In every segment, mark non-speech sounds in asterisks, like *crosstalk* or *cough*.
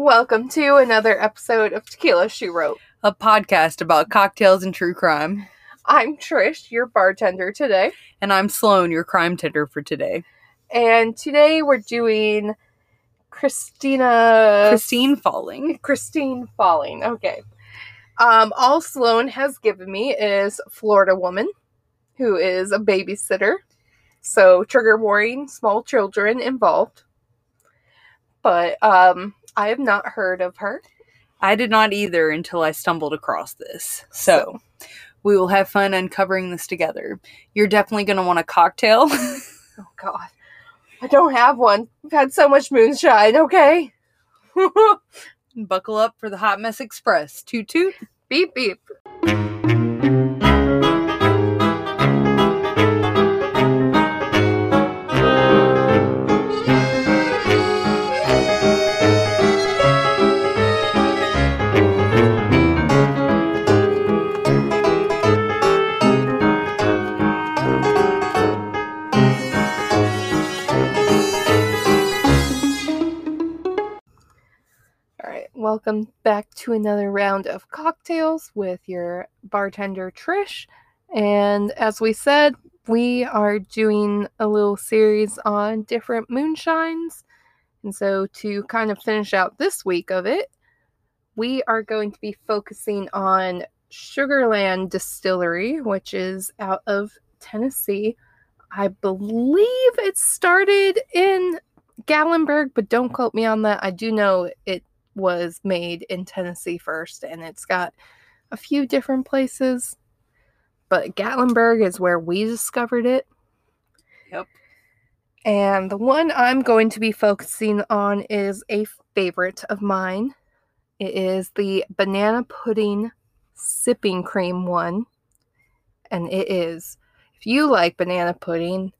Welcome to another episode of Tequila She Wrote. a podcast about cocktails and true crime. I'm Trish, your bartender today, And I'm Sloane, your crime tender for today. and today we're doing Christina Christine Falling. Christine Falling. Okay. Um, all Sloane has given me is Florida woman, who is a babysitter. So trigger warning, small children involved. But um, I have not heard of her. I did not either until I stumbled across this. So, we will have fun uncovering this together. You're definitely going to want a cocktail. *laughs* Oh God, I don't have one. I've had so much moonshine. Okay. *laughs* Buckle up for the Hot Mess Express. Toot toot. beep beep. Welcome back to another round of cocktails with your bartender Trish. And as we said, we are doing a little series on different moonshines. And so, to kind of finish out this week of it, we are going to be focusing on Sugarland Distillery, which is out of Tennessee. I believe it started in Gatlinburg, but don't quote me on that. I do know it was made in Tennessee first, and it's got a few different places. But Gatlinburg is where we discovered it. Yep. And the one I'm going to be focusing on is a favorite of mine. It is the banana pudding sipping cream one. And it is, if you like banana pudding,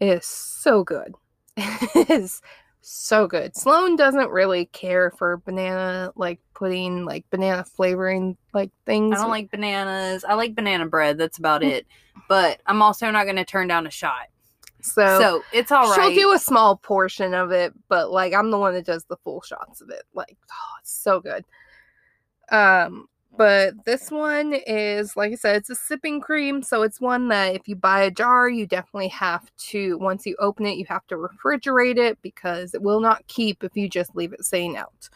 it is so good. *laughs* it is so good. Sloane doesn't really care for banana like pudding, like banana flavoring like things. I don't like bananas. I like banana bread. That's about it. But I'm also not going to turn down a shot. so. So, it's all right. She'll do a small portion of it, but like I'm the one that does the full shots of it. Like, oh, it's so good. Um, but this one is like I said, it's a sipping cream, so it's one that if you buy a jar, you definitely have to once you open it, you have to refrigerate it because it will not keep if you just leave it sitting out.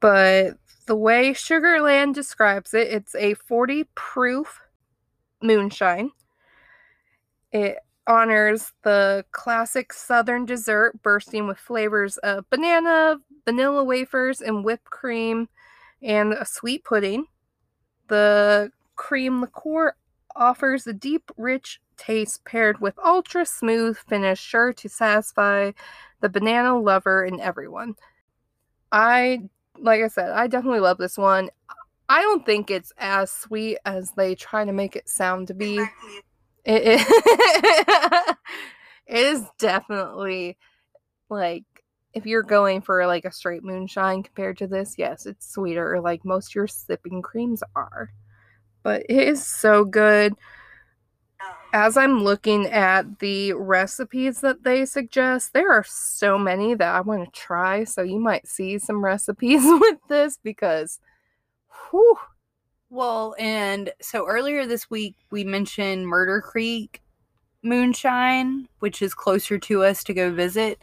But the way Sugarland describes it, it's a 40 proof moonshine. It honors the classic southern dessert bursting with flavors of banana, vanilla wafers, and whipped cream, and a sweet pudding. The cream liqueur offers a deep, rich taste paired with ultra smooth finish, sure to satisfy the banana lover in everyone. I, like I said, I definitely love this one. I don't think it's as sweet as they try to make it sound to be. It is, *laughs* it is definitely like if you're going for like a straight moonshine compared to this, yes, it's sweeter, like most your sipping creams are. But it is so good. As I'm looking at the recipes that they suggest, there are so many that I want to try. So you might see some recipes *laughs* with this because, whew, Well, and so earlier this week we mentioned Murder Creek Moonshine, which is closer to us to go visit.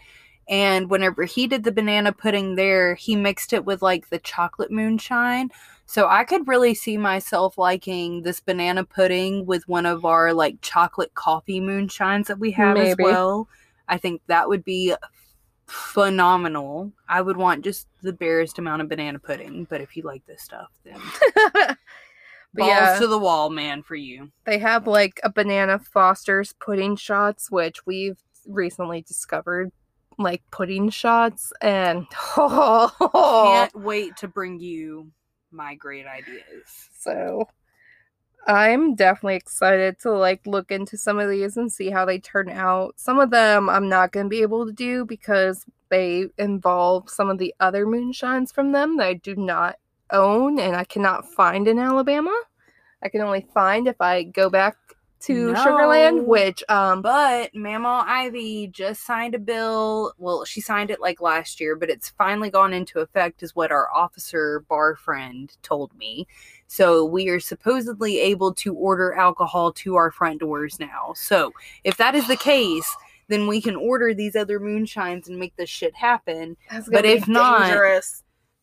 And whenever he did the banana pudding there, he mixed it with like the chocolate moonshine. So I could really see myself liking this banana pudding with one of our like chocolate coffee moonshines that we have as well. I think that would be phenomenal. I would want just the barest amount of banana pudding, but if you like this stuff, then *laughs* balls yeah. to the wall, man, for you. They have like a banana Foster's pudding shots, which we've recently discovered like pudding shots, and oh, *laughs* Can't *laughs* wait to bring you my great ideas. so I'm definitely excited to like look into some of these and see how they turn out. Some of them I'm not going to be able to do because they involve some of the other moonshines from them that I do not own and I cannot find in Alabama. I can only find if I go back to Sugarland, No. which um But Mama Ivey just signed a bill. Well, she signed it like last year, but it's finally gone into effect, is what our officer bar friend told me. So we are supposedly able to order alcohol to our front doors now. So if that is the *sighs* case, then we can order these other moonshines and make this shit happen. but if not-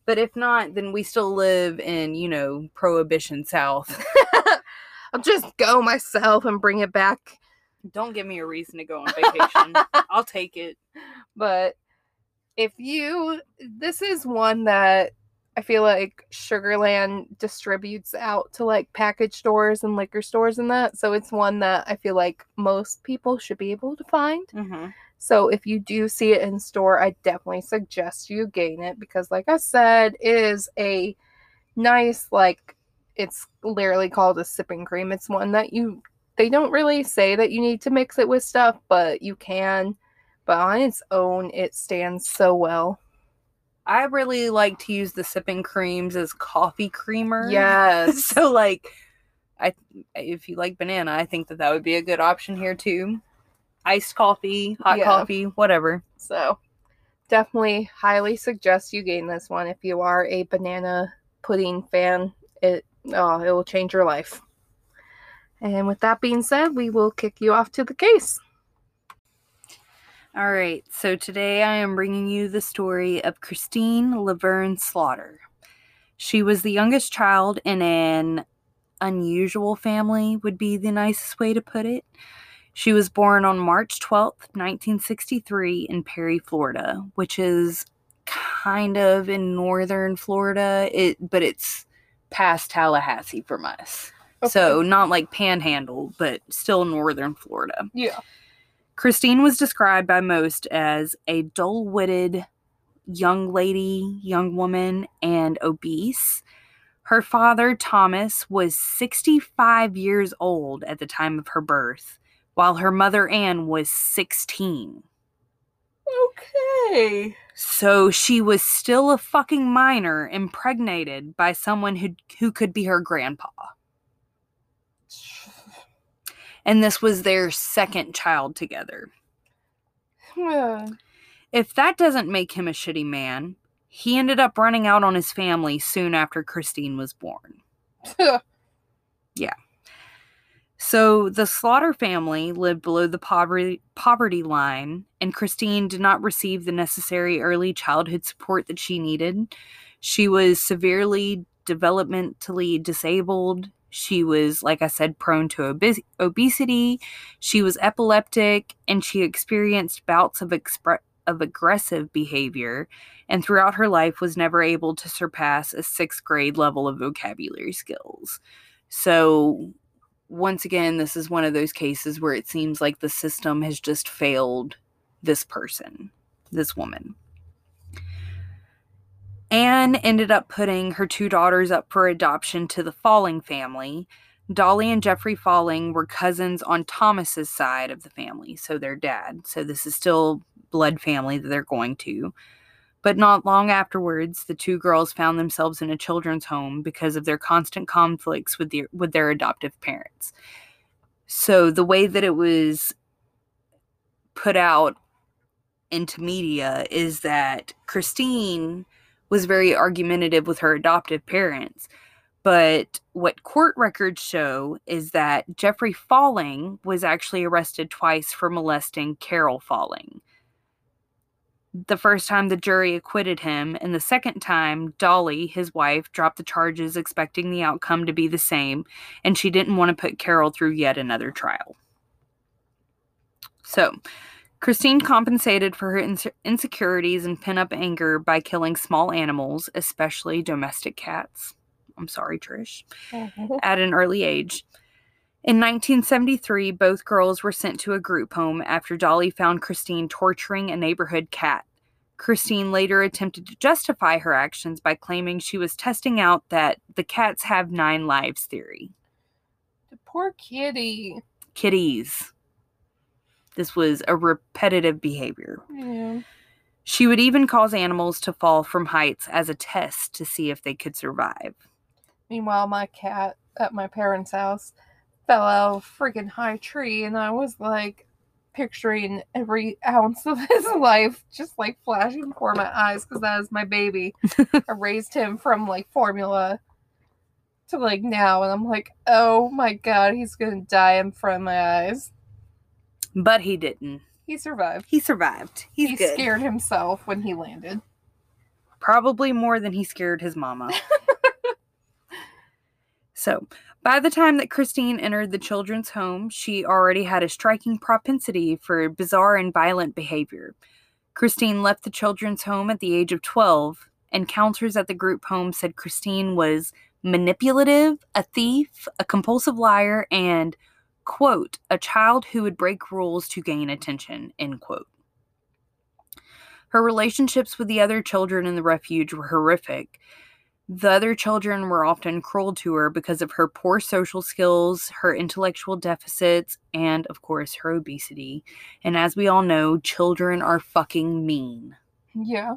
But if not, then we still live in, you know, Prohibition South. *laughs* I'll just go myself and bring it back. Don't give me a reason to go on vacation. *laughs* I'll take it. But if you, this is one that I feel like Sugarland distributes out to like package stores and liquor stores and that. So it's one that I feel like most people should be able to find. Mm-hmm. So if you do see it in store, I definitely suggest you gain it because, like I said, it is a nice, like, it's literally called a sipping cream. It's one that you, they don't really say that you need to mix it with stuff, but you can. But on its own, it stands so well. I really like to use the sipping creams as coffee creamer. *laughs* Yes. so like, I if you like banana, I think that that would be a good option here too. Iced coffee, hot Yeah. coffee, whatever. So definitely highly suggest you gain this one if you are a banana pudding fan. It oh, it will change your life. And with that being said, we will kick you off to the case. All right, so today I am bringing you the story of Christine Laverne Slaughter. She was the youngest child in an unusual family, would be the nicest way to put it. She was born on March 12th, 1963, in Perry, Florida, which is kind of in northern Florida, it but it's past Tallahassee from us. So, not like panhandle, but still northern Florida. yeah. Christine was described by most as a dull witted young lady, young woman, and obese. Her father, Thomas, was 65 years old at the time of her birth, while her mother, Anne, was 16. Okay. So she was still a fucking minor impregnated by someone who, who could be her grandpa. And this was their second child together. Yeah. *sighs* If that doesn't make him a shitty man, he ended up running out on his family soon after Christine was born. *laughs* So the Slaughter family lived below the poverty poverty line, and Christine did not receive the necessary early childhood support that she needed. She was severely developmentally disabled. She was, like I said, prone to obes- obesity. She was epileptic, and she experienced bouts of expre- of aggressive behavior. And throughout her life, was never able to surpass a sixth grade level of vocabulary skills. So once again, this is one of those cases where it seems like the system has just failed this person, this woman. Anne ended up putting her two daughters up for adoption to the Falling family. Dolly and Jeffrey Falling were cousins on Thomas's side of the family, so their dad. So this is still blood family that they're going to. But not long afterwards, the two girls found themselves in a children's home because of their constant conflicts with their with their adoptive parents. So the way that it was put out into media is that Christine was very argumentative with her adoptive parents. But what court records show is that Jeffrey Falling was actually arrested twice for molesting Carol Falling the first time the jury acquitted him, and the second time, Dolly, his wife, dropped the charges expecting the outcome to be the same, and she didn't want to put Carol through yet another trial. So, Christine compensated for her inse- insecurities and pent up anger by killing small animals, especially domestic cats. I'm sorry, Trish *laughs* at an early age. In 1973, both girls were sent to a group home after Dolly found Christine torturing a neighborhood cat. Christine later attempted to justify her actions by claiming she was testing out that the cats have nine lives theory. The poor kitty. Kitties. This was a repetitive behavior. Yeah. She would even cause animals to fall from heights as a test to see if they could survive. Meanwhile, my cat at my parents' house, fell out of a freaking high tree, and I was like picturing every ounce of *laughs* his life just like flashing before my eyes because that is my baby. *laughs* I raised him from like formula to like now, and I'm like, oh my god, he's gonna die in front of my eyes. But he didn't. He survived. He survived. He's he good. scared himself when he landed. Probably more than he scared his mama. *laughs* so, by the time that Christine entered the children's home, she already had a striking propensity for bizarre and violent behavior. Christine left the children's home at the age of 12, and counselors at the group home said Christine was manipulative, a thief, a compulsive liar, and, quote, a child who would break rules to gain attention, end quote. Her relationships with the other children in the refuge were horrific. The other children were often cruel to her because of her poor social skills, her intellectual deficits, and, of course, her obesity. And as we all know, children are fucking mean. Yeah.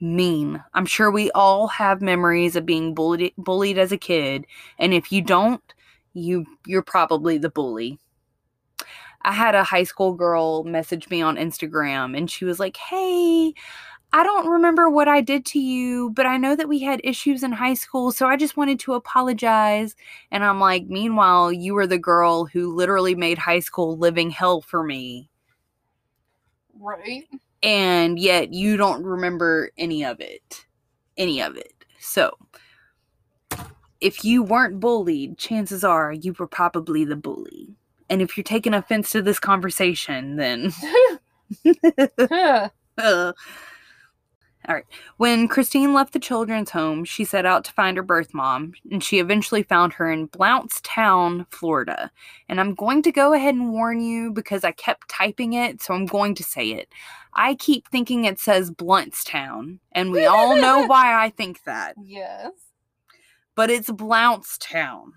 Mean. I'm sure we all have memories of being bullied bullied as a kid, and if you don't, you you're probably the bully. I had a high school girl message me on Instagram and she was like, "Hey, I don't remember what I did to you, but I know that we had issues in high school, so I just wanted to apologize. And I'm like, meanwhile, you were the girl who literally made high school living hell for me. Right. And yet you don't remember any of it. Any of it. So, if you weren't bullied, chances are you were probably the bully. And if you're taking offense to this conversation, then. *laughs* uh, *laughs* all right. When Christine left the children's home, she set out to find her birth mom, and she eventually found her in Blountstown, Florida. And I'm going to go ahead and warn you because I kept typing it, so I'm going to say it. I keep thinking it says Blountstown, and we all know *laughs* why I think that. yes. But it's Blountstown.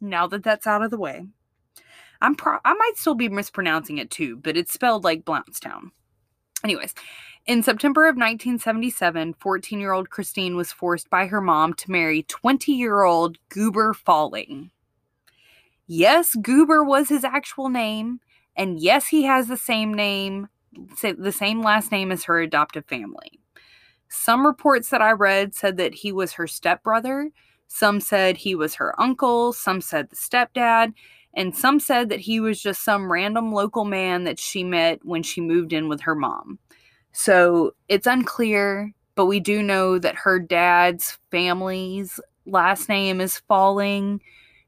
Now that that's out of the way, I'm pro- I might still be mispronouncing it too, but it's spelled like Blountstown. Anyways, in September of 1977, 14 year old Christine was forced by her mom to marry 20 year old Goober Falling. Yes, Goober was his actual name, and yes, he has the same name, the same last name as her adoptive family. Some reports that I read said that he was her stepbrother, some said he was her uncle, some said the stepdad, and some said that he was just some random local man that she met when she moved in with her mom. So it's unclear, but we do know that her dad's family's last name is Falling.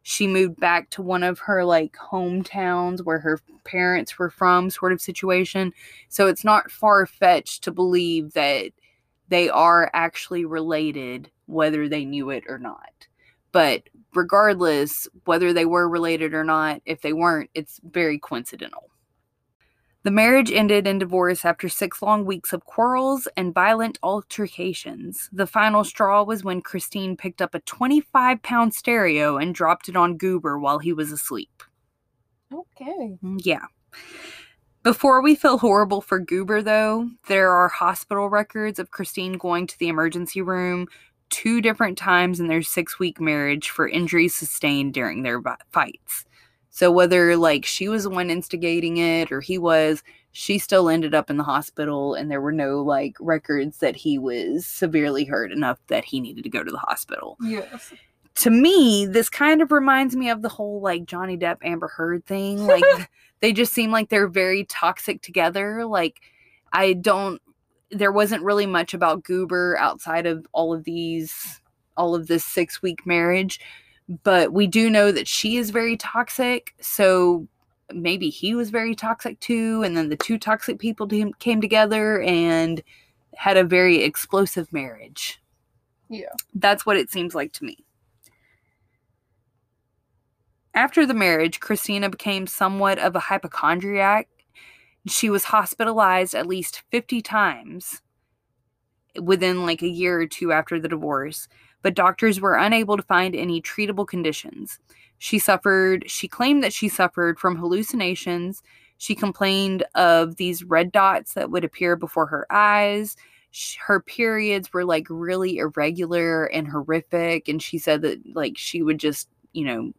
She moved back to one of her like hometowns where her parents were from, sort of situation. So it's not far fetched to believe that they are actually related, whether they knew it or not. But regardless, whether they were related or not, if they weren't, it's very coincidental. The marriage ended in divorce after six long weeks of quarrels and violent altercations. The final straw was when Christine picked up a 25 pound stereo and dropped it on Goober while he was asleep. Okay. Yeah. Before we feel horrible for Goober, though, there are hospital records of Christine going to the emergency room two different times in their six week marriage for injuries sustained during their fights. So whether like she was the one instigating it or he was, she still ended up in the hospital and there were no like records that he was severely hurt enough that he needed to go to the hospital. Yes. To me, this kind of reminds me of the whole like Johnny Depp Amber Heard thing. Like *laughs* they just seem like they're very toxic together. Like I don't there wasn't really much about Goober outside of all of these all of this 6 week marriage but we do know that she is very toxic. So maybe he was very toxic too. And then the two toxic people came together and had a very explosive marriage. Yeah. That's what it seems like to me. After the marriage, Christina became somewhat of a hypochondriac. She was hospitalized at least 50 times within like a year or two after the divorce but doctors were unable to find any treatable conditions. She suffered, she claimed that she suffered from hallucinations. She complained of these red dots that would appear before her eyes. Her periods were like really irregular and horrific. And she said that, like, she would just you know,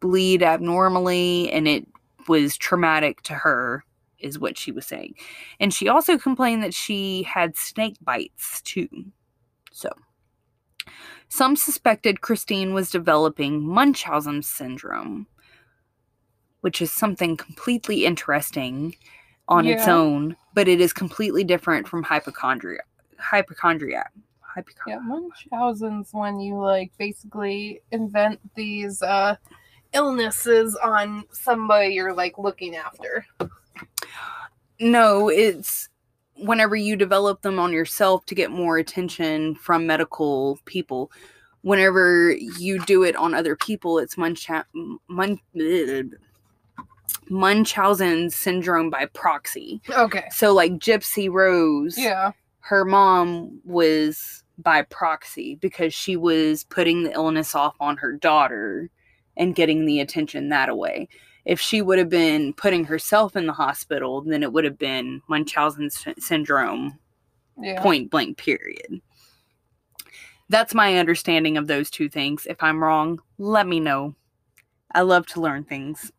bleed abnormally and it was traumatic to her, is what she was saying. And she also complained that she had snake bites too. So, some suspected Christine was developing Munchausen syndrome, which is something completely interesting on its own, but it is completely different from hypochondria. Hypochondria. Hypochondria. Yeah, Munchausen's when you like basically invent these uh illnesses on somebody you're like looking after. No, it's whenever you develop them on yourself to get more attention from medical people. Whenever you do it on other people, it's Muncha- Mun- Munchausen syndrome by proxy. Okay. So, like Gypsy Rose, Yeah. her mom was by proxy because she was putting the illness off on her daughter and getting the attention that way. If she would have been putting herself in the hospital, then it would have been Munchausen sy- syndrome, Yeah. point blank, period. That's my understanding of those two things. If I'm wrong, let me know. I love to learn things.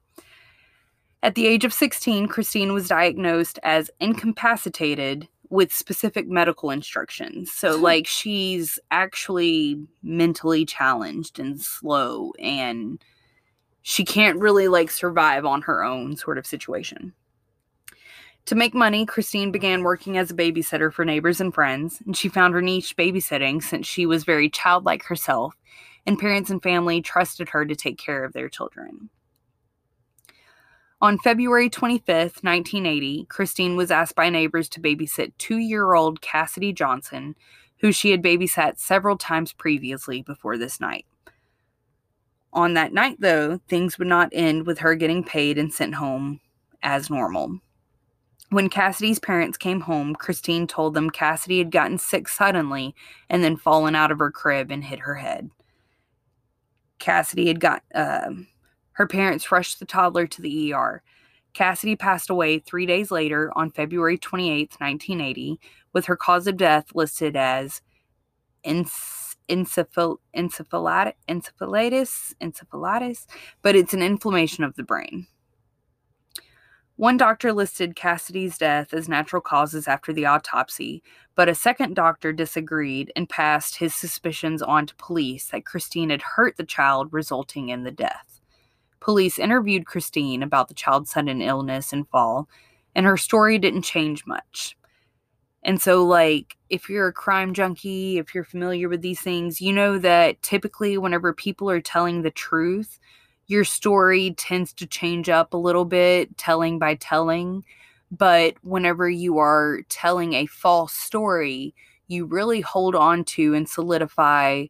At the age of 16, Christine was diagnosed as incapacitated with specific medical instructions. So, *laughs* like, she's actually mentally challenged and slow, and she can't really, like, survive on her own, sort of situation. To make money, Christine began working as a babysitter for neighbors and friends, and she found her niche babysitting since she was very childlike herself, and parents and family trusted her to take care of their children. On February 25th, 1980, Christine was asked by neighbors to babysit two year old Cassidy Johnson, who she had babysat several times previously before this night. On that night, though, things would not end with her getting paid and sent home as normal. When Cassidy's parents came home, Christine told them Cassidy had gotten sick suddenly and then fallen out of her crib and hit her head. Cassidy had got, um, her parents rushed the toddler to the ER. Cassidy passed away three days later on February 28, 1980, with her cause of death listed as encephal- encephal- encephalitis, encephalitis, encephalitis, but it's an inflammation of the brain. One doctor listed Cassidy's death as natural causes after the autopsy, but a second doctor disagreed and passed his suspicions on to police that Christine had hurt the child, resulting in the death. Police interviewed Christine about the child's sudden illness and fall, and her story didn't change much. And so, like, if you're a crime junkie, if you're familiar with these things, you know that typically, whenever people are telling the truth, your story tends to change up a little bit, telling by telling. But whenever you are telling a false story, you really hold on to and solidify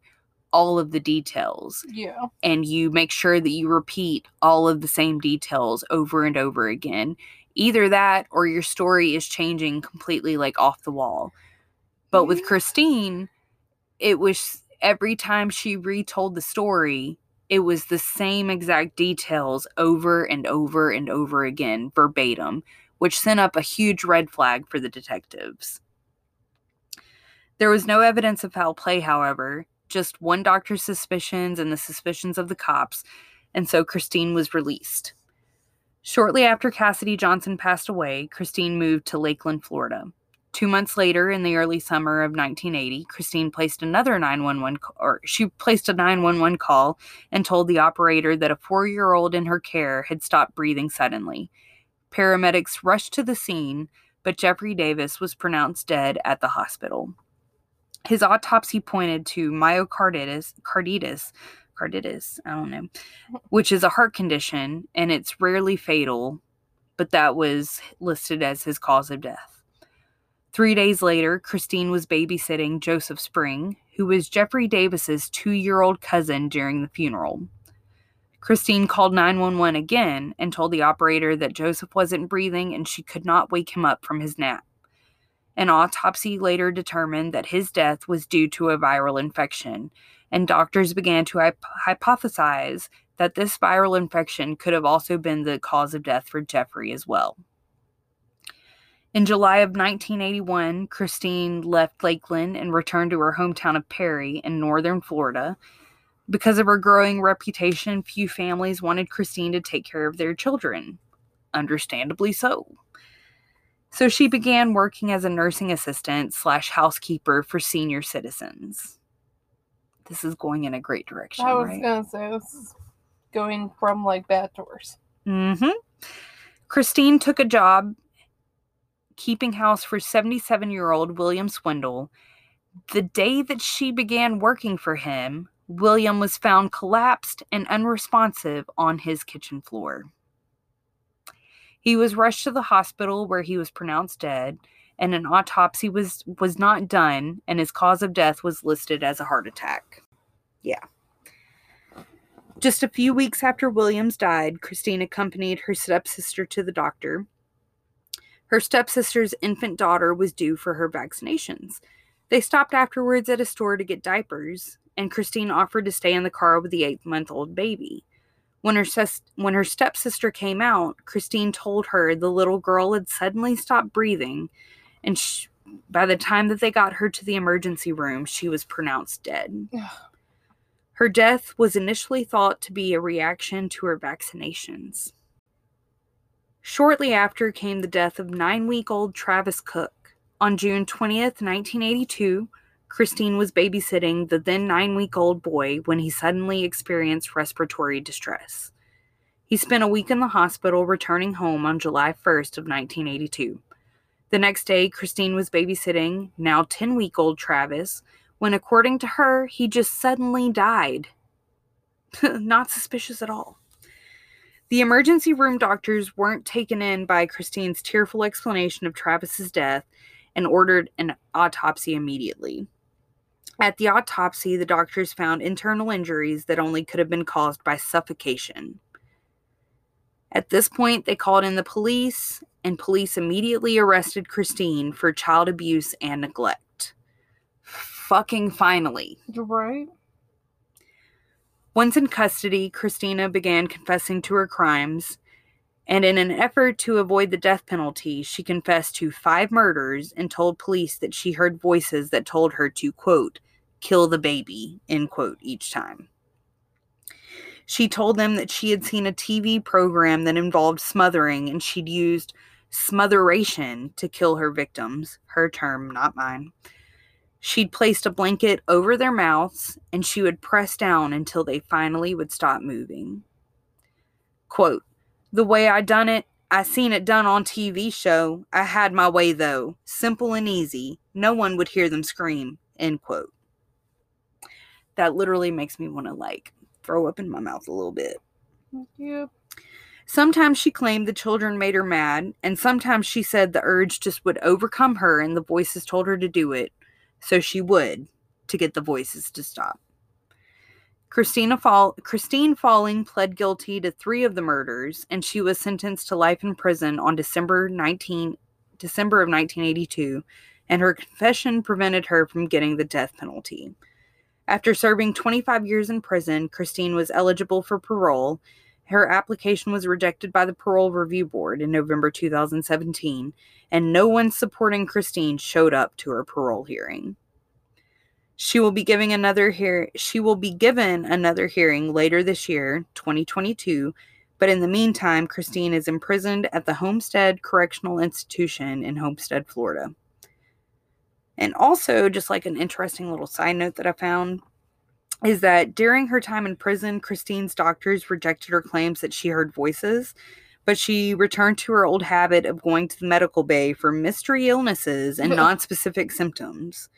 all of the details Yeah. and you make sure that you repeat all of the same details over and over again. Either that or your story is changing completely like off the wall. But with Mhm. Christine, it was every time she retold the story, it was the same exact details over and over and over again, verbatim, which sent up a huge red flag for the detectives. There was no evidence of foul play, however, just one doctor's suspicions and the suspicions of the cops, and so Christine was released. Shortly after Cassidy Johnson passed away, Christine moved to Lakeland, Florida. Two months later, in the early summer of 1980, Christine placed another 911 c- or she placed a 911 call and told the operator that a four-year-old in her care had stopped breathing suddenly. Paramedics rushed to the scene, but Jeffrey Davis was pronounced dead at the hospital. His autopsy pointed to myocarditis, carditis, carditis, I don't know, mm-hmm. which is a heart condition and it's rarely fatal, but that was listed as his cause of death. Three days later, Christine was babysitting Joseph Spring, who was Jeffrey Davis's two-year-old cousin during the funeral. Christine called 911 again and told the operator that Joseph wasn't breathing and she could not wake him up from his nap. An autopsy later determined that his death was due to a viral infection, and doctors began to hyp- hypothesize that this viral infection could have also been the cause of death for Jeffrey as well. In July of 1981, Christine left Lakeland and returned to her hometown of Perry in northern Florida. Because of her growing reputation, few families wanted Christine to take care of their children. Understandably so. So she began working as a nursing assistant slash housekeeper for senior citizens. This is going in a great direction. I was right? gonna say this is going from like bad to worse. Mm-hmm. Christine took a job keeping house for 77 year old William Swindle. The day that she began working for him, William was found collapsed and unresponsive on his kitchen floor. He was rushed to the hospital where he was pronounced dead, and an autopsy was, was not done, and his cause of death was listed as a heart attack. Yeah. Just a few weeks after Williams died, Christine accompanied her stepsister to the doctor. Her stepsister's infant daughter was due for her vaccinations. They stopped afterwards at a store to get diapers, and Christine offered to stay in the car with the eight month old baby. When her, ses- when her stepsister came out, Christine told her the little girl had suddenly stopped breathing, and sh- by the time that they got her to the emergency room, she was pronounced dead. Her death was initially thought to be a reaction to her vaccinations. Shortly after came the death of nine week old Travis Cook. On June 20th, 1982, Christine was babysitting the then nine week old boy when he suddenly experienced respiratory distress. He spent a week in the hospital, returning home on July 1st of 1982. The next day, Christine was babysitting now 10 week old Travis when, according to her, he just suddenly died. *laughs* Not suspicious at all. The emergency room doctors weren't taken in by Christine's tearful explanation of Travis's death and ordered an autopsy immediately. At the autopsy, the doctors found internal injuries that only could have been caused by suffocation. At this point, they called in the police, and police immediately arrested Christine for child abuse and neglect. Fucking finally. You're right. Once in custody, Christina began confessing to her crimes, and in an effort to avoid the death penalty, she confessed to five murders and told police that she heard voices that told her to, quote, kill the baby, end quote, each time. She told them that she had seen a TV program that involved smothering and she'd used smotheration to kill her victims, her term, not mine. She'd placed a blanket over their mouths and she would press down until they finally would stop moving. Quote, the way I done it, I seen it done on TV show. I had my way though. Simple and easy. No one would hear them scream. End quote. That literally makes me want to like throw up in my mouth a little bit. Yep. Sometimes she claimed the children made her mad, and sometimes she said the urge just would overcome her and the voices told her to do it, so she would to get the voices to stop. Christina Fall- Christine Falling pled guilty to three of the murders, and she was sentenced to life in prison on December 19 December of 1982, and her confession prevented her from getting the death penalty. After serving 25 years in prison, Christine was eligible for parole. Her application was rejected by the Parole Review Board in November 2017, and no one supporting Christine showed up to her parole hearing. She will be giving another hear she will be given another hearing later this year, 2022, but in the meantime, Christine is imprisoned at the Homestead Correctional Institution in Homestead, Florida. And also, just like an interesting little side note that I found, is that during her time in prison, Christine's doctors rejected her claims that she heard voices, but she returned to her old habit of going to the medical bay for mystery illnesses and *laughs* non-specific symptoms.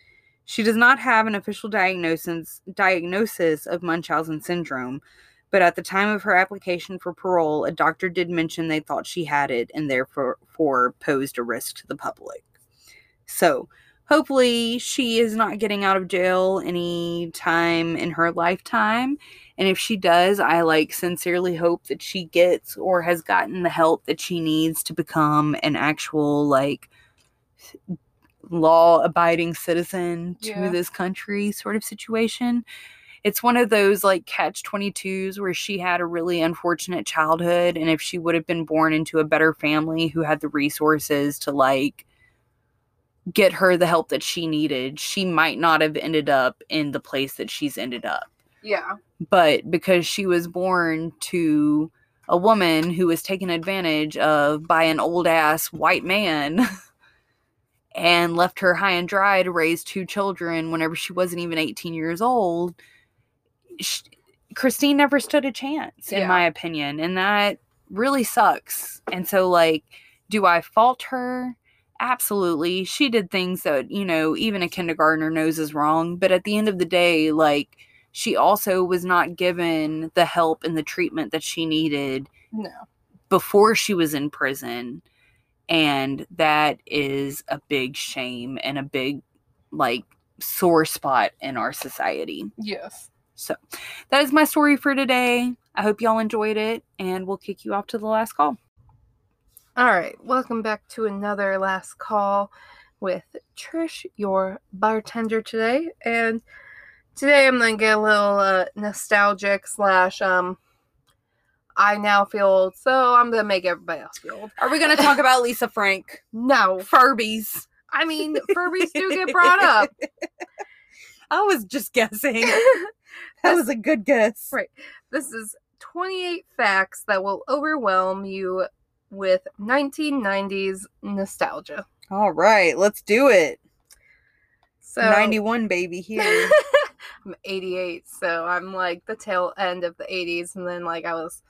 She does not have an official diagnosis diagnosis of Munchausen syndrome, but at the time of her application for parole, a doctor did mention they thought she had it and therefore posed a risk to the public. So, hopefully she is not getting out of jail any time in her lifetime and if she does i like sincerely hope that she gets or has gotten the help that she needs to become an actual like law abiding citizen to Yeah. this country sort of situation it's one of those like catch 22s where she had a really unfortunate childhood and if she would have been born into a better family who had the resources to like get her the help that she needed, she might not have ended up in the place that she's ended up. Yeah. but because she was born to a woman who was taken advantage of by an old ass white man *laughs* and left her high and dry to raise two children whenever she wasn't even 18 years old she, christine never stood a chance in Yeah. my opinion and that really sucks and so like do i fault her absolutely she did things that you know even a kindergartner knows is wrong but at the end of the day like she also was not given the help and the treatment that she needed No. before she was in prison and that is a big shame and a big like sore spot in our society Yes. so that is my story for today i hope y'all enjoyed it and we'll kick you off to the last call All right. Welcome back to another last call with Trish, your bartender today. And today I'm going to get a little uh, nostalgic slash, um, I now feel old, so I'm going to make everybody else feel old. are we going to talk about lisa frank No. furbies I mean, Furbies do get brought up. *laughs* i was just guessing *laughs* that was a good guess Right. This is 28 facts that will overwhelm you with 1990s nostalgia. all right let's do it So 91 baby here *laughs* I'm 88, so I'm like the tail end of the 80s, and then like I was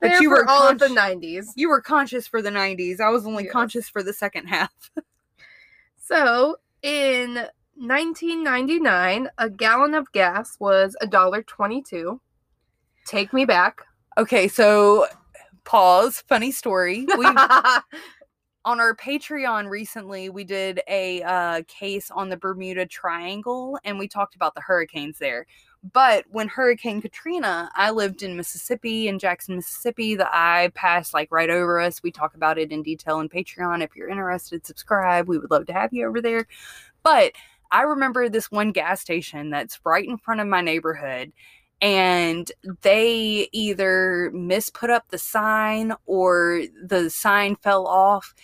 But you were all of the 90s. you were conscious for the 90s i was only Yes. conscious for the second half *laughs* So in 1999, a gallon of gas was $1.22. Take me back. Okay, so pause. Funny story. We *laughs* on our Patreon recently we did a uh, case on the Bermuda Triangle, and we talked about the hurricanes there. But when Hurricane Katrina, I lived in Mississippi, in Jackson, Mississippi. The eye passed like right over us. We talk about it in detail in Patreon. If you're interested, subscribe. We would love to have you over there. But I remember this one gas station that's right in front of my neighborhood and they either misput up the sign or the sign fell off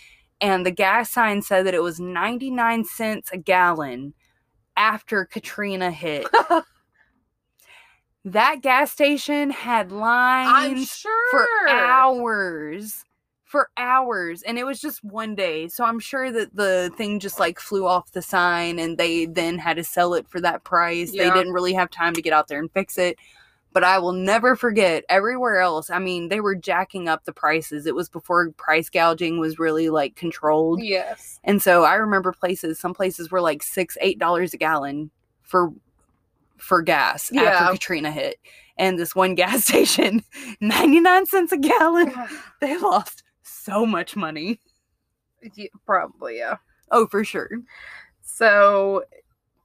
and the gas sign said that it was 99 cents a gallon after Katrina hit. *laughs* that gas station had lines sure. for hours for hours and it was just one day so i'm sure that the thing just like flew off the sign and they then had to sell it for that price Yeah. they didn't really have time to get out there and fix it but i will never forget everywhere else i mean they were jacking up the prices it was before price gouging was really like controlled Yes. and so i remember places some places were like six eight dollars a gallon for for gas Yeah. after katrina hit and this one gas *laughs* station 99 cents a gallon *sighs* they lost so much money. Yeah, Probably, yeah. Oh, for sure. So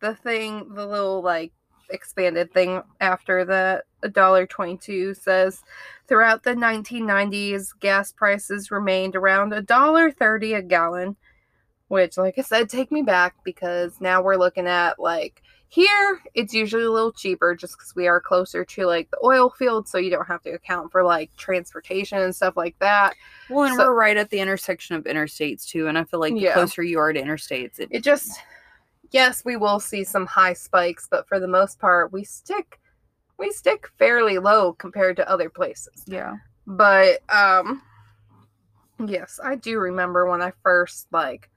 the thing, the little like expanded thing after that, dollar twenty-two says throughout the 1990s, gas prices remained around a dollar thirty a gallon, which, like I said, take me back because now we're looking at like here it's usually a little cheaper just because we are closer to like the oil field, so you don't have to account for like transportation and stuff like that. Well, and So- we're right at the intersection of interstates too, and I feel like the Yeah. closer you are to interstates, it, it just yes we will see some high spikes but for the most part we stick we stick fairly low compared to other places yeah. but um yes i do remember when i first like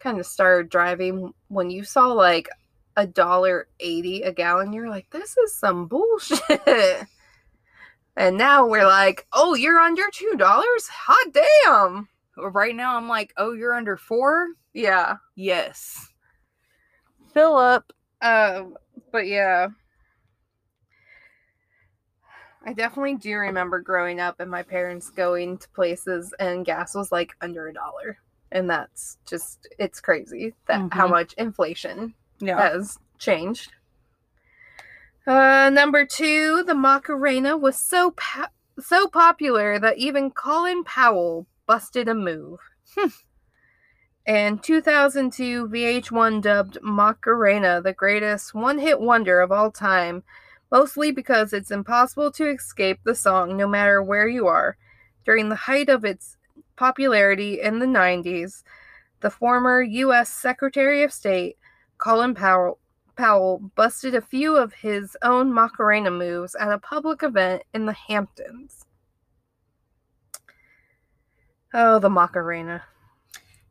kind of started driving when you saw like a dollar 80 a gallon you're like this is some bullshit *laughs* and now we're like oh you're under two dollars hot damn Right now, I'm like, oh, you're under four. yeah Yes. Fill up. Um, but yeah. I definitely do remember growing up and my parents going to places and gas was like under a dollar. And that's just it's crazy that how Mhm. much inflation Yeah. has changed. Uh number 2, the Macarena was so pa- so popular that even Colin Powell busted a move. Hmm. And 2002, VH1 dubbed Macarena the greatest one hit wonder of all time, mostly because it's impossible to escape the song no matter where you are. During the height of its popularity in the 90s, the former U.S. Secretary of State, Colin Powell, Powell busted a few of his own Macarena moves at a public event in the Hamptons. Oh, the Macarena.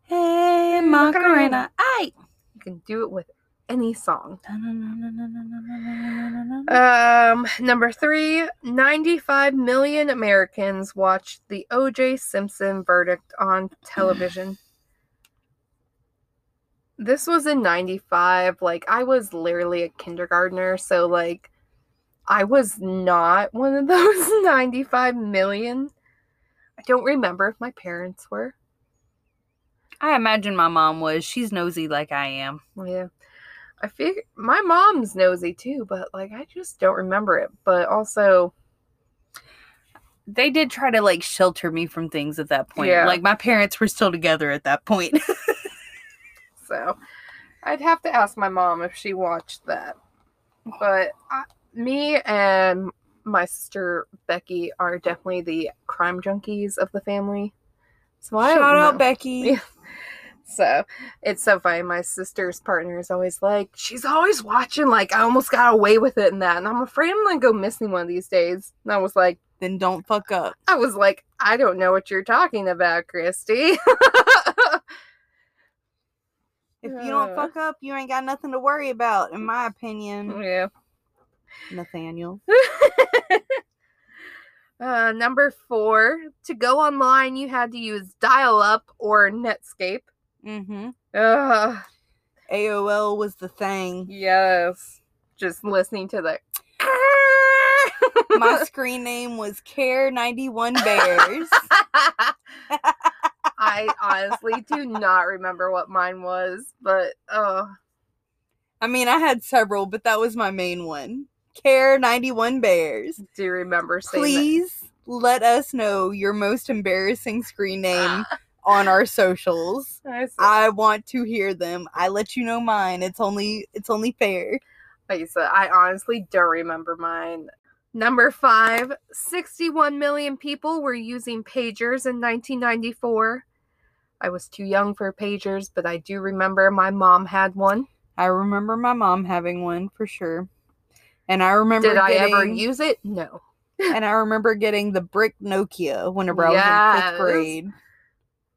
Hey, Macarena. Aye. You can do it with any song. Um, Um, number three, 95 million Americans watched the O.J. Simpson verdict on television. This was in 95. Like, I was literally a kindergartner, so, like, I was not one of *laughs* those 95 million. I don't remember if my parents were. I imagine my mom was. She's nosy like I am. Oh, yeah. I figure my mom's nosy too, but like I just don't remember it. But also, They did try to like shelter me from things at that point. Yeah. Like my parents were still together at that point. *laughs* So I'd have to ask my mom if she watched that. But I, me and my sister Becky are definitely the crime junkies of the family. So I Shout out know. Becky. *laughs* So it's so funny. My sister's partner is always like, she's always watching, like, I almost got away with it and that. And I'm afraid I'm going to go missing one of these days. And I was like, Then don't fuck up. I was like, I don't know what you're talking about, Christy. *laughs* If you don't fuck up, you ain't got nothing to worry about, in my opinion. yeah. Nathaniel. *laughs* uh, number four, to go online, you had to use dial up or Netscape. Mm-hmm. Ugh, AOL was the thing. yes. Just listening to the. My *laughs* screen name was Care 91 Bears. *laughs* I honestly do not remember what mine was, but oh, I mean, I had several, but that was my main one. Care 91 Bears. do you remember saying that. Please let us know your most embarrassing screen name *laughs* on our socials. I I want to hear them. I let you know mine. It's only it's only fair. like I said, I honestly don't remember mine. Number five, 61 million people were using pagers in 1994. I was too young for pagers, but I do remember my mom had one. I remember my mom having one for sure. And I remember Did I ever use it? No. and I remember getting the brick Nokia whenever I was in fifth grade.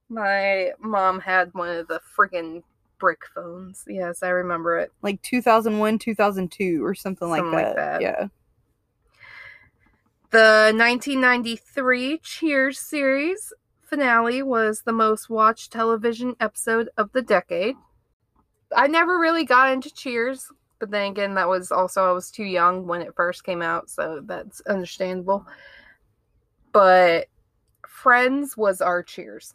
My mom had one of the friggin' brick phones. Yes, I remember it. Like 2001, 2002 or something, like, Something like that. that. Yeah. The 1993 Cheers series finale was the most watched television episode of the decade. I never really got into Cheers, but then again, that was also I was too young when it first came out, so that's understandable. But Friends was our Cheers.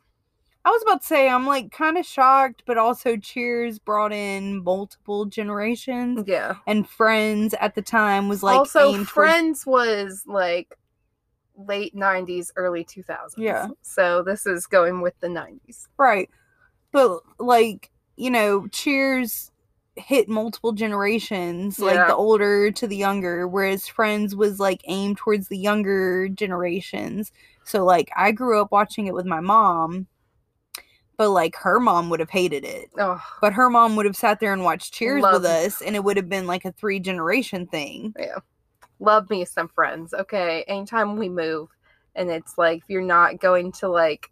I was about to say I'm like kind of shocked, but also Cheers brought in multiple generations. Yeah. And Friends at the time was like also, towards- Friends was like late 90s, early 2000s. Yeah. So this is going with the 90s. right, but like you know, Cheers hit multiple generations, like the older to the younger, whereas Friends was like aimed towards the younger generations. So like I grew up watching it with my mom, but like her mom would have hated it. Oh, But her mom would have sat there and watched Cheers Love- with us, and it would have been like a three generation thing. Love me some friends. Okay. Anytime we move, and it's like if you're not going to like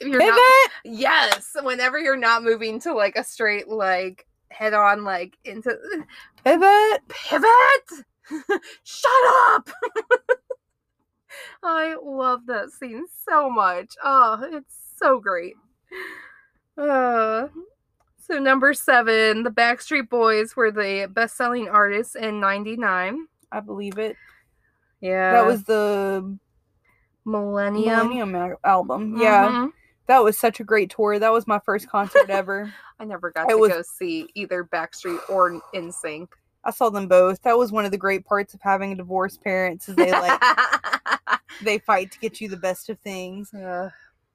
if you're Pivot! not yes, whenever you're not moving to like a straight like head on like into *laughs* Pivot! pivot. *laughs* Shut up. *laughs* I love that scene so much. Oh, it's so great. Uh, *sighs* so number seven, the Backstreet Boys were the best-selling artists in '99. I believe it. Yeah, that was the Millennium. Millennium al- album. Yeah. Mhm. That was such a great tour. That was my first concert ever. *laughs* I never got It to was- go see either Backstreet or NSYNC. I saw them both. That was one of the great parts of having divorced parents is they like *laughs* they fight to get you the best of things. Uh,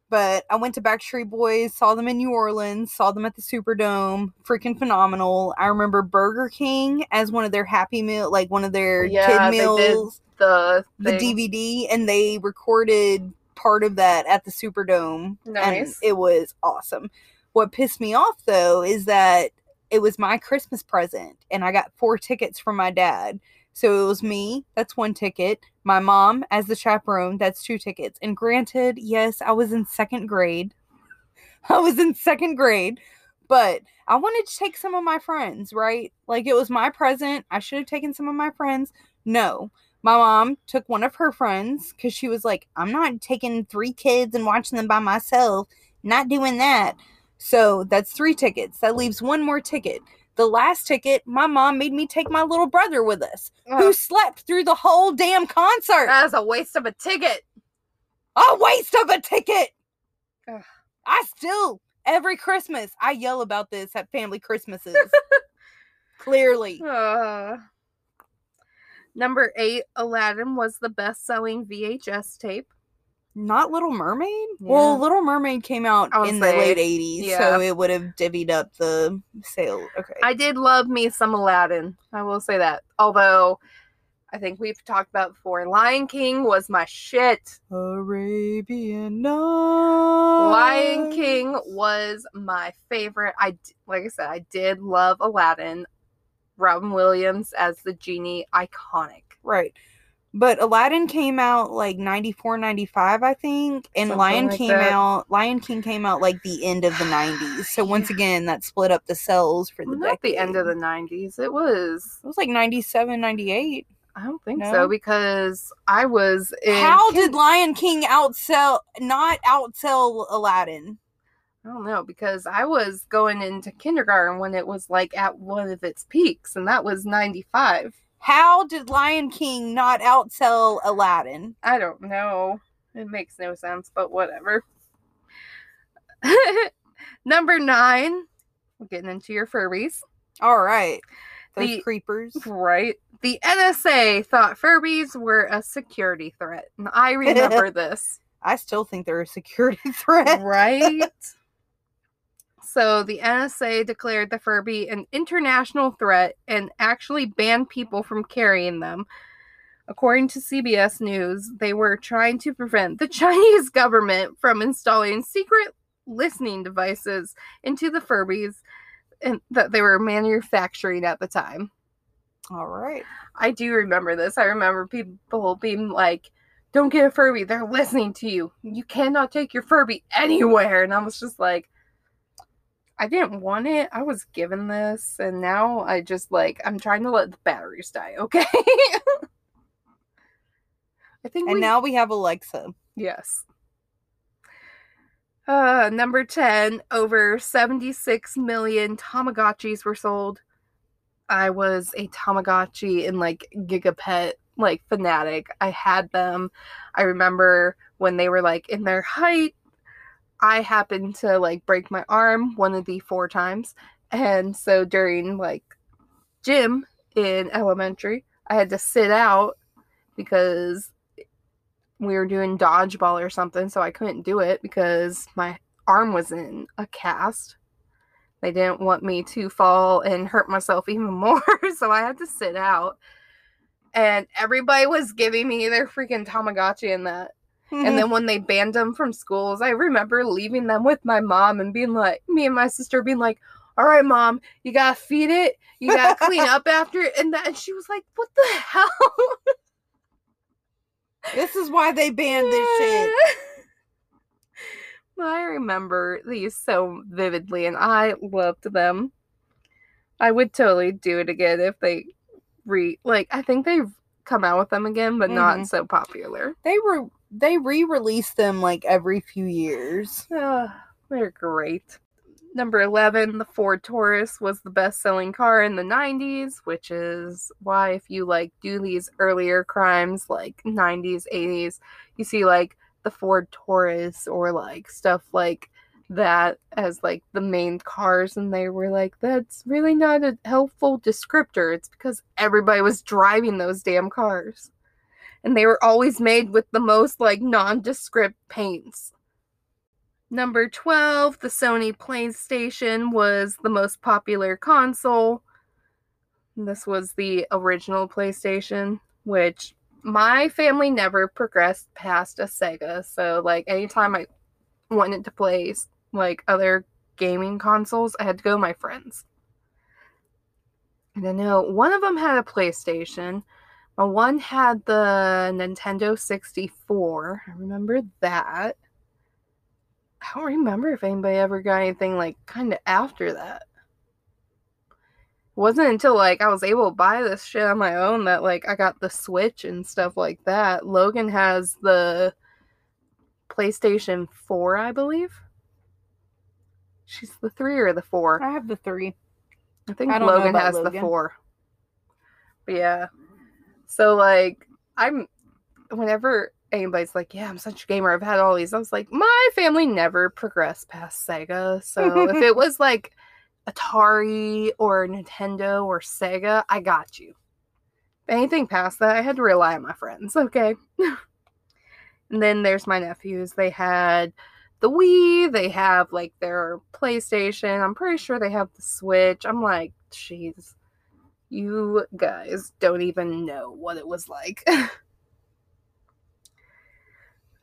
But I went to Backstreet Boys, saw them in New Orleans, saw them at the Superdome. Freaking phenomenal. I remember Burger King as one of their happy meal, like one of their Yeah, kid meals, the the. DVD, and they recorded part of that at the Superdome. And Nice. it was awesome. What pissed me off though is that it was my Christmas present, and I got four tickets from my dad. So it was me, that's one ticket. My mom as the chaperone, that's two tickets. And granted, yes, I was in second grade. *laughs* I was in second grade, but I wanted to take some of my friends, right? Like it was my present. I should have taken some of my friends. No. My mom took one of her friends because she was like, I'm not taking three kids and watching them by myself. Not doing that. So that's three tickets. That leaves one more ticket. The last ticket, my mom made me take my little brother with us, who slept through the whole damn concert. that is a waste of a ticket. a waste of a ticket. Ugh. I still every Christmas I yell about this at family Christmases. *laughs* Clearly. Uh, number eight, Aladdin was the best selling VHS tape. Not Little Mermaid? Well, Little Mermaid came out in the late 80s, yeah. so it would have divvied up the sale. Okay. I did love me some Aladdin. I will say that. Although I think we've talked about before, Lion King was my shit. Arabian Nights. Lion King was my favorite. I like I said, I did love Aladdin. Robin Williams as the genie, iconic. Right. But Aladdin came out like 94, 95, I think. And Something Lion like came that. out Lion King came out like the end of the 90s. So once Yeah. again, that split up the cells for the not the end of the '90s. It was. It was like 97, 98. I don't think No? so because I was in. How kin- did Lion King outsell not outsell Aladdin? I don't know because I was going into kindergarten when it was like at one of its peaks, and that was '95. How did Lion King not outsell Aladdin? I don't know. It makes no sense, but whatever. *laughs* Number nine, we're getting into your Furbies, All right. Those The- creepers. right? The NSA thought Furbies were a security threat, and I *laughs* remember this. I still think they're a security *laughs* threat. right? So the NSA declared the Furby an international threat and actually banned people from carrying them. According to CBS News, they were trying to prevent the *laughs* Chinese government from installing secret listening devices into the Furbies and that they were manufacturing at the time. All right. I do remember this. I remember people being like, "Don't get a Furby. They're listening to you. You cannot take your Furby anywhere." And I was just like, I didn't want it. I was given this, and now I just like I'm trying to let the batteries die. Okay. *laughs* I think And we- now we have Alexa. Yes. Uh, number 10, over 76 million Tamagotchis were sold. I was a Tamagotchi and like Gigapet like fanatic. I had them. I remember when they were like in their height. I happened to like break my arm one of the four times. And so during like gym in elementary, I had to sit out because we were doing dodgeball or something, so I couldn't do it because my arm was in a cast. They didn't want me to fall and hurt myself even *laughs* more, so I had to sit out. And everybody was giving me their freaking Tamagotchi and that. And then *laughs* when they banned them from schools, I remember leaving them with my mom and being like, me and my sister being like, all right, mom, you gotta feed it, you gotta clean up *laughs* after it. And that, and she was like, what the hell? *laughs* this is why they banned this shit. I remember these so vividly and I loved them. I would totally do it again if they re like I think they've come out with them again, but Mhm. not so popular. They were they re-release them like every few years. They're great. Number 11, the Ford Taurus was the best selling car in the 90s, which is why, if you like do these earlier crimes like 90s, 80s, you see like the Ford Taurus or like stuff like that as like the main cars, and they were like, that's really not a helpful descriptor. It's because everybody was driving those damn cars. And they were always made with the most like nondescript paints. Number 12, the Sony PlayStation was the most popular console. This was the original PlayStation, which my family never progressed past a Sega. So, like, anytime I wanted to play like other gaming consoles, I had to go to my friends. And I know. One of them had a PlayStation. But one had the Nintendo 64. I remember that. I don't remember if anybody ever got anything like kind of after that. It wasn't until like I was able to buy this shit on my own that like I got the Switch and stuff like that. Logan has the PlayStation 4, I believe. She's the 3 or the 4. I have the three. I think I Logan has the four. But yeah. So like I'm whenever anybody's like, Yeah, I'm such a gamer, I've had all these, I was like, my family never progressed past Sega. So if it *laughs* was like Atari or Nintendo or Sega, I got you. Anything past that, I had to rely on my friends, okay? *laughs* and then there's my nephews. They had the Wii, they have like their PlayStation. I'm pretty sure they have the Switch. I'm like, jeez, you guys don't even know what it was like. *laughs*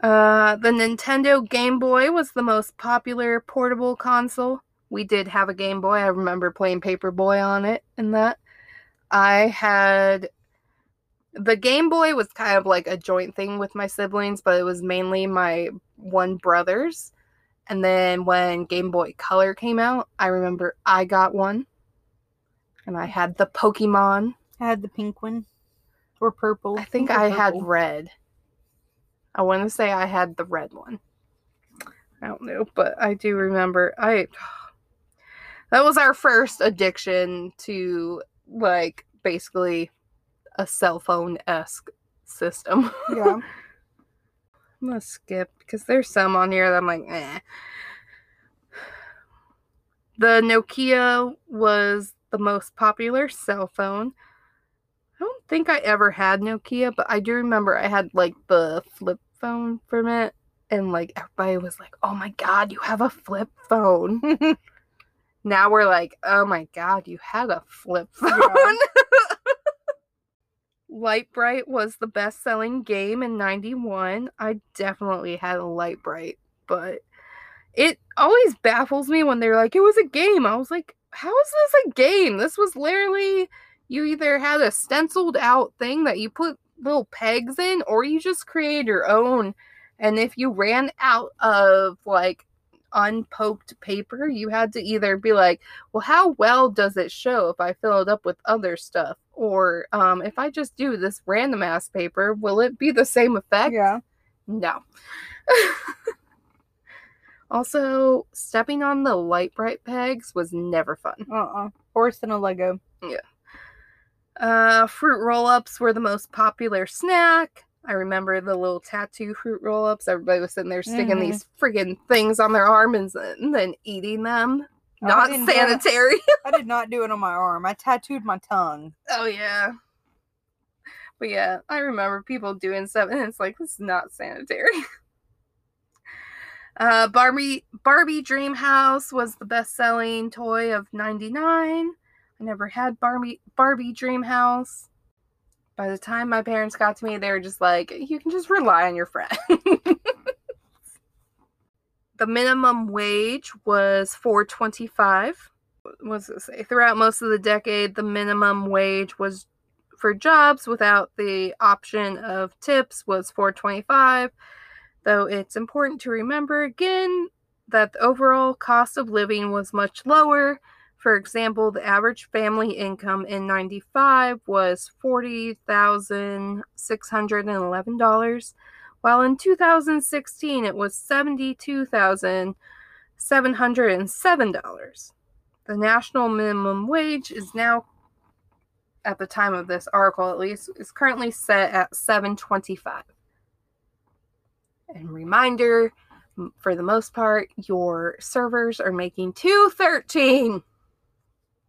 uh, the Nintendo Game Boy was the most popular portable console. We did have a Game Boy. I remember playing Paperboy on it and that. I had the Game Boy was kind of like a joint thing with my siblings, but it was mainly my one brother's. And then when Game Boy Color came out, I remember I got one. And I had the Pokemon. I had the pink one. Or purple. I think I had red. I want to say I had the red one. I don't know, but I do remember I *sighs* that was our first addiction to like basically a cell phone esque system. *laughs* Yeah. I'm gonna skip because there's some on here that I'm like, eh. The Nokia was the most popular cell phone. I don't think I ever had Nokia, but I do remember I had like the flip phone from it, and like everybody was like, "Oh my god, you have a flip phone!" *laughs* now we're like, "Oh my god, you had a flip phone!" *laughs* Lite-Brite was the best selling game in 91. I definitely had a Lite-Brite, but it always baffles me when they're like, it was a game. I was like, how is this a game? This was literally, you either had a stenciled out thing that you put little pegs in, or you just created your own. And if you ran out of like unpoked paper, you had to either be like, well, how well does it show if I fill it up with other stuff? Or um, if I just do this random ass paper, will it be the same effect? yeah. No. *laughs* also, stepping on the Lite-Brite pegs was never fun. Uh uh Horse and a Lego. Uh, fruit roll ups were the most popular snack. I remember the little tattoo fruit roll ups. Everybody was sitting there sticking Mhm. these friggin' things on their arm and then, and then eating them. I Not it- sanitary. *laughs* I did not do it on my arm. I tattooed my tongue. oh, yeah. But yeah, I remember people doing stuff, and it's like, this is not sanitary. *laughs* Uh, Barbie Barbie Dream House was the best selling toy of 99. I never had Barbie Barbie Dream House. By the time my parents got to me, they were just like, you can just rely on your friend. *laughs* the minimum wage was 425. What does it say? Throughout most of the decade, the minimum wage was for jobs without the option of tips was 425 though it's important to remember again that the overall cost of living was much lower. For example, the average family income in 95 was $40,611, while in 2016 it was $72,707. The national minimum wage is now at the time of this article at least is currently set at 725 and reminder for the most part your servers are making 213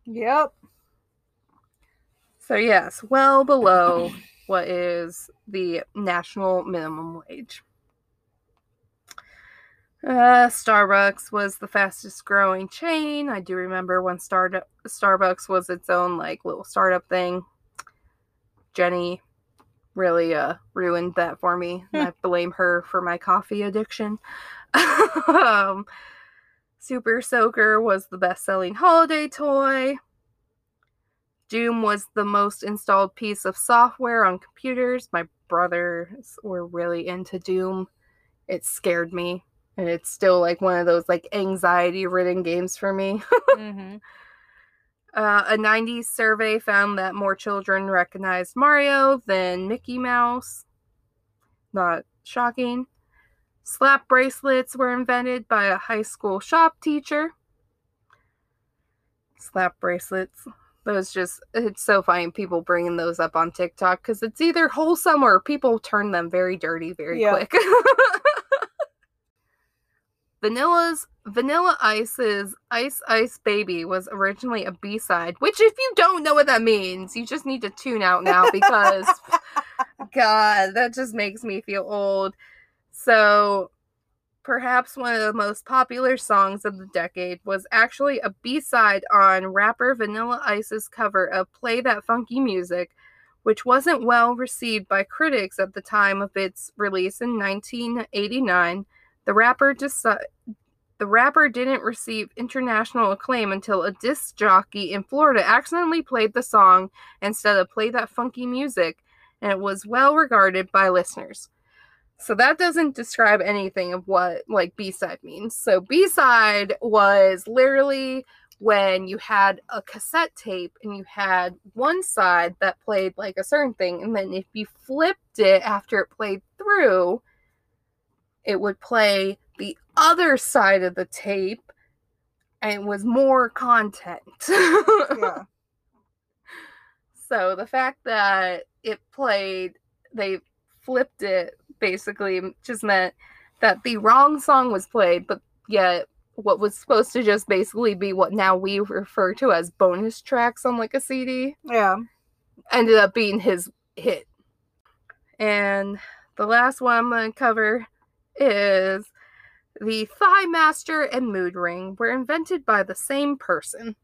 Yep. so yes well below what is the national minimum wage uh, Starbucks was the fastest growing chain. I do remember when Star- Starbucks was its own like little startup thing. Jenny really uh ruined that for me. *laughs* I blame her for my coffee addiction. *laughs* um, Super Soaker was the best selling holiday toy. Doom was the most installed piece of software on computers. My brothers were really into Doom. It scared me. And it's still like one of those like anxiety ridden games for me. *laughs* mm-hmm. Uh, a 90s survey found that more children recognized Mario than Mickey Mouse. Not shocking. Slap bracelets were invented by a high school shop teacher. Slap bracelets. Those just, it's so funny people bringing those up on TikTok because it's either wholesome or people turn them very dirty very Yeah. quick. *laughs* Vanilla's Vanilla Ice's Ice Ice Baby was originally a B-side, which if you don't know what that means, you just need to tune out now because *laughs* god, that just makes me feel old. So, perhaps one of the most popular songs of the decade was actually a B-side on rapper Vanilla Ice's cover of Play That Funky Music, which wasn't well received by critics at the time of its release in 1989. The rapper deci- the rapper didn't receive international acclaim until a disc jockey in Florida accidentally played the song instead of play that funky music, and it was well regarded by listeners. So that doesn't describe anything of what like B-side means. So B-side was literally when you had a cassette tape and you had one side that played like a certain thing and then if you flipped it after it played through it would play the other side of the tape and it was more content. Yeah. *laughs* So the fact that it played, they flipped it basically just meant that the wrong song was played, but yet what was supposed to just basically be what now we refer to as bonus tracks on like a CD Yeah. ended up being his hit. And the last one I'm going to cover is the ThighMaster and Mood Ring were invented by the same person,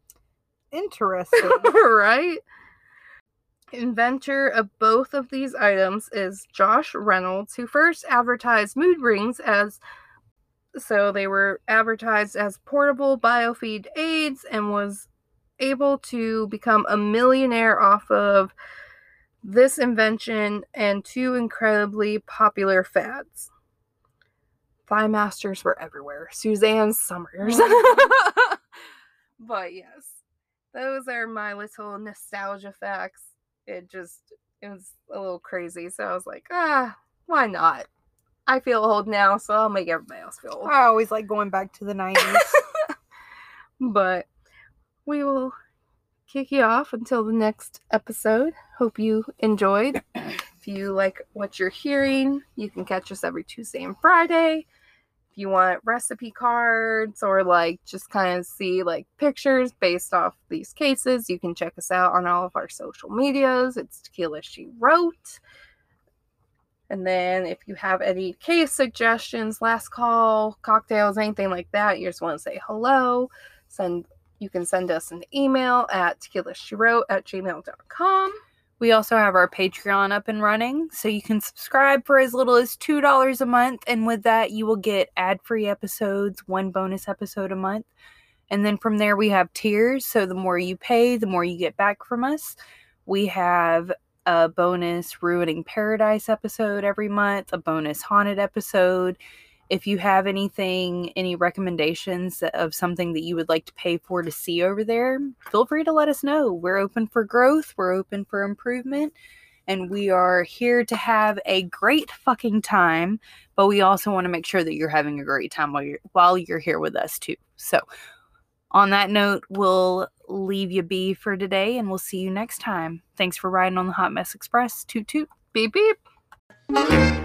Interesting. *laughs* right? Inventor of both of these items is Josh Reynolds, who first advertised mood rings as so they were advertised as portable biofeed aids and was able to become a millionaire off of this invention and two incredibly popular fads. ThighMasters were everywhere. Suzanne Somers. *laughs* but yes, those are my little nostalgia facts. It just it was a little crazy, so I was like, ah, why not? I feel old now, so I'll make everybody else feel old. I always like going back to the 90s. *laughs* but we will kick you off until the next episode. Hope you enjoyed. *clears throat* If you like what you're hearing, you can catch us every Tuesday and Friday. If you want recipe cards or like just kind of see like pictures based off these cases, you can check us out on all of our social medias. It's Tequila She Wrote. And then if you have any case suggestions, last call, cocktails, anything like that, you just want to say hello, send you can send us an email at tequilashewrote at gmail.com. We also have our Patreon up and running, so you can subscribe for as little as $2 a month. And with that, you will get ad free episodes, one bonus episode a month. And then from there, we have tiers. So the more you pay, the more you get back from us. We have a bonus Ruining Paradise episode every month, a bonus Haunted episode. If you have anything, any recommendations of something that you would like to pay for to see over there, feel free to let us know. We're open for growth, we're open for improvement, and we are here to have a great fucking time. But we also want to make sure that you're having a great time while you're while you're here with us too. So, on that note, we'll leave you be for today, and we'll see you next time. Thanks for riding on the Hot Mess Express. Toot toot. Beep beep.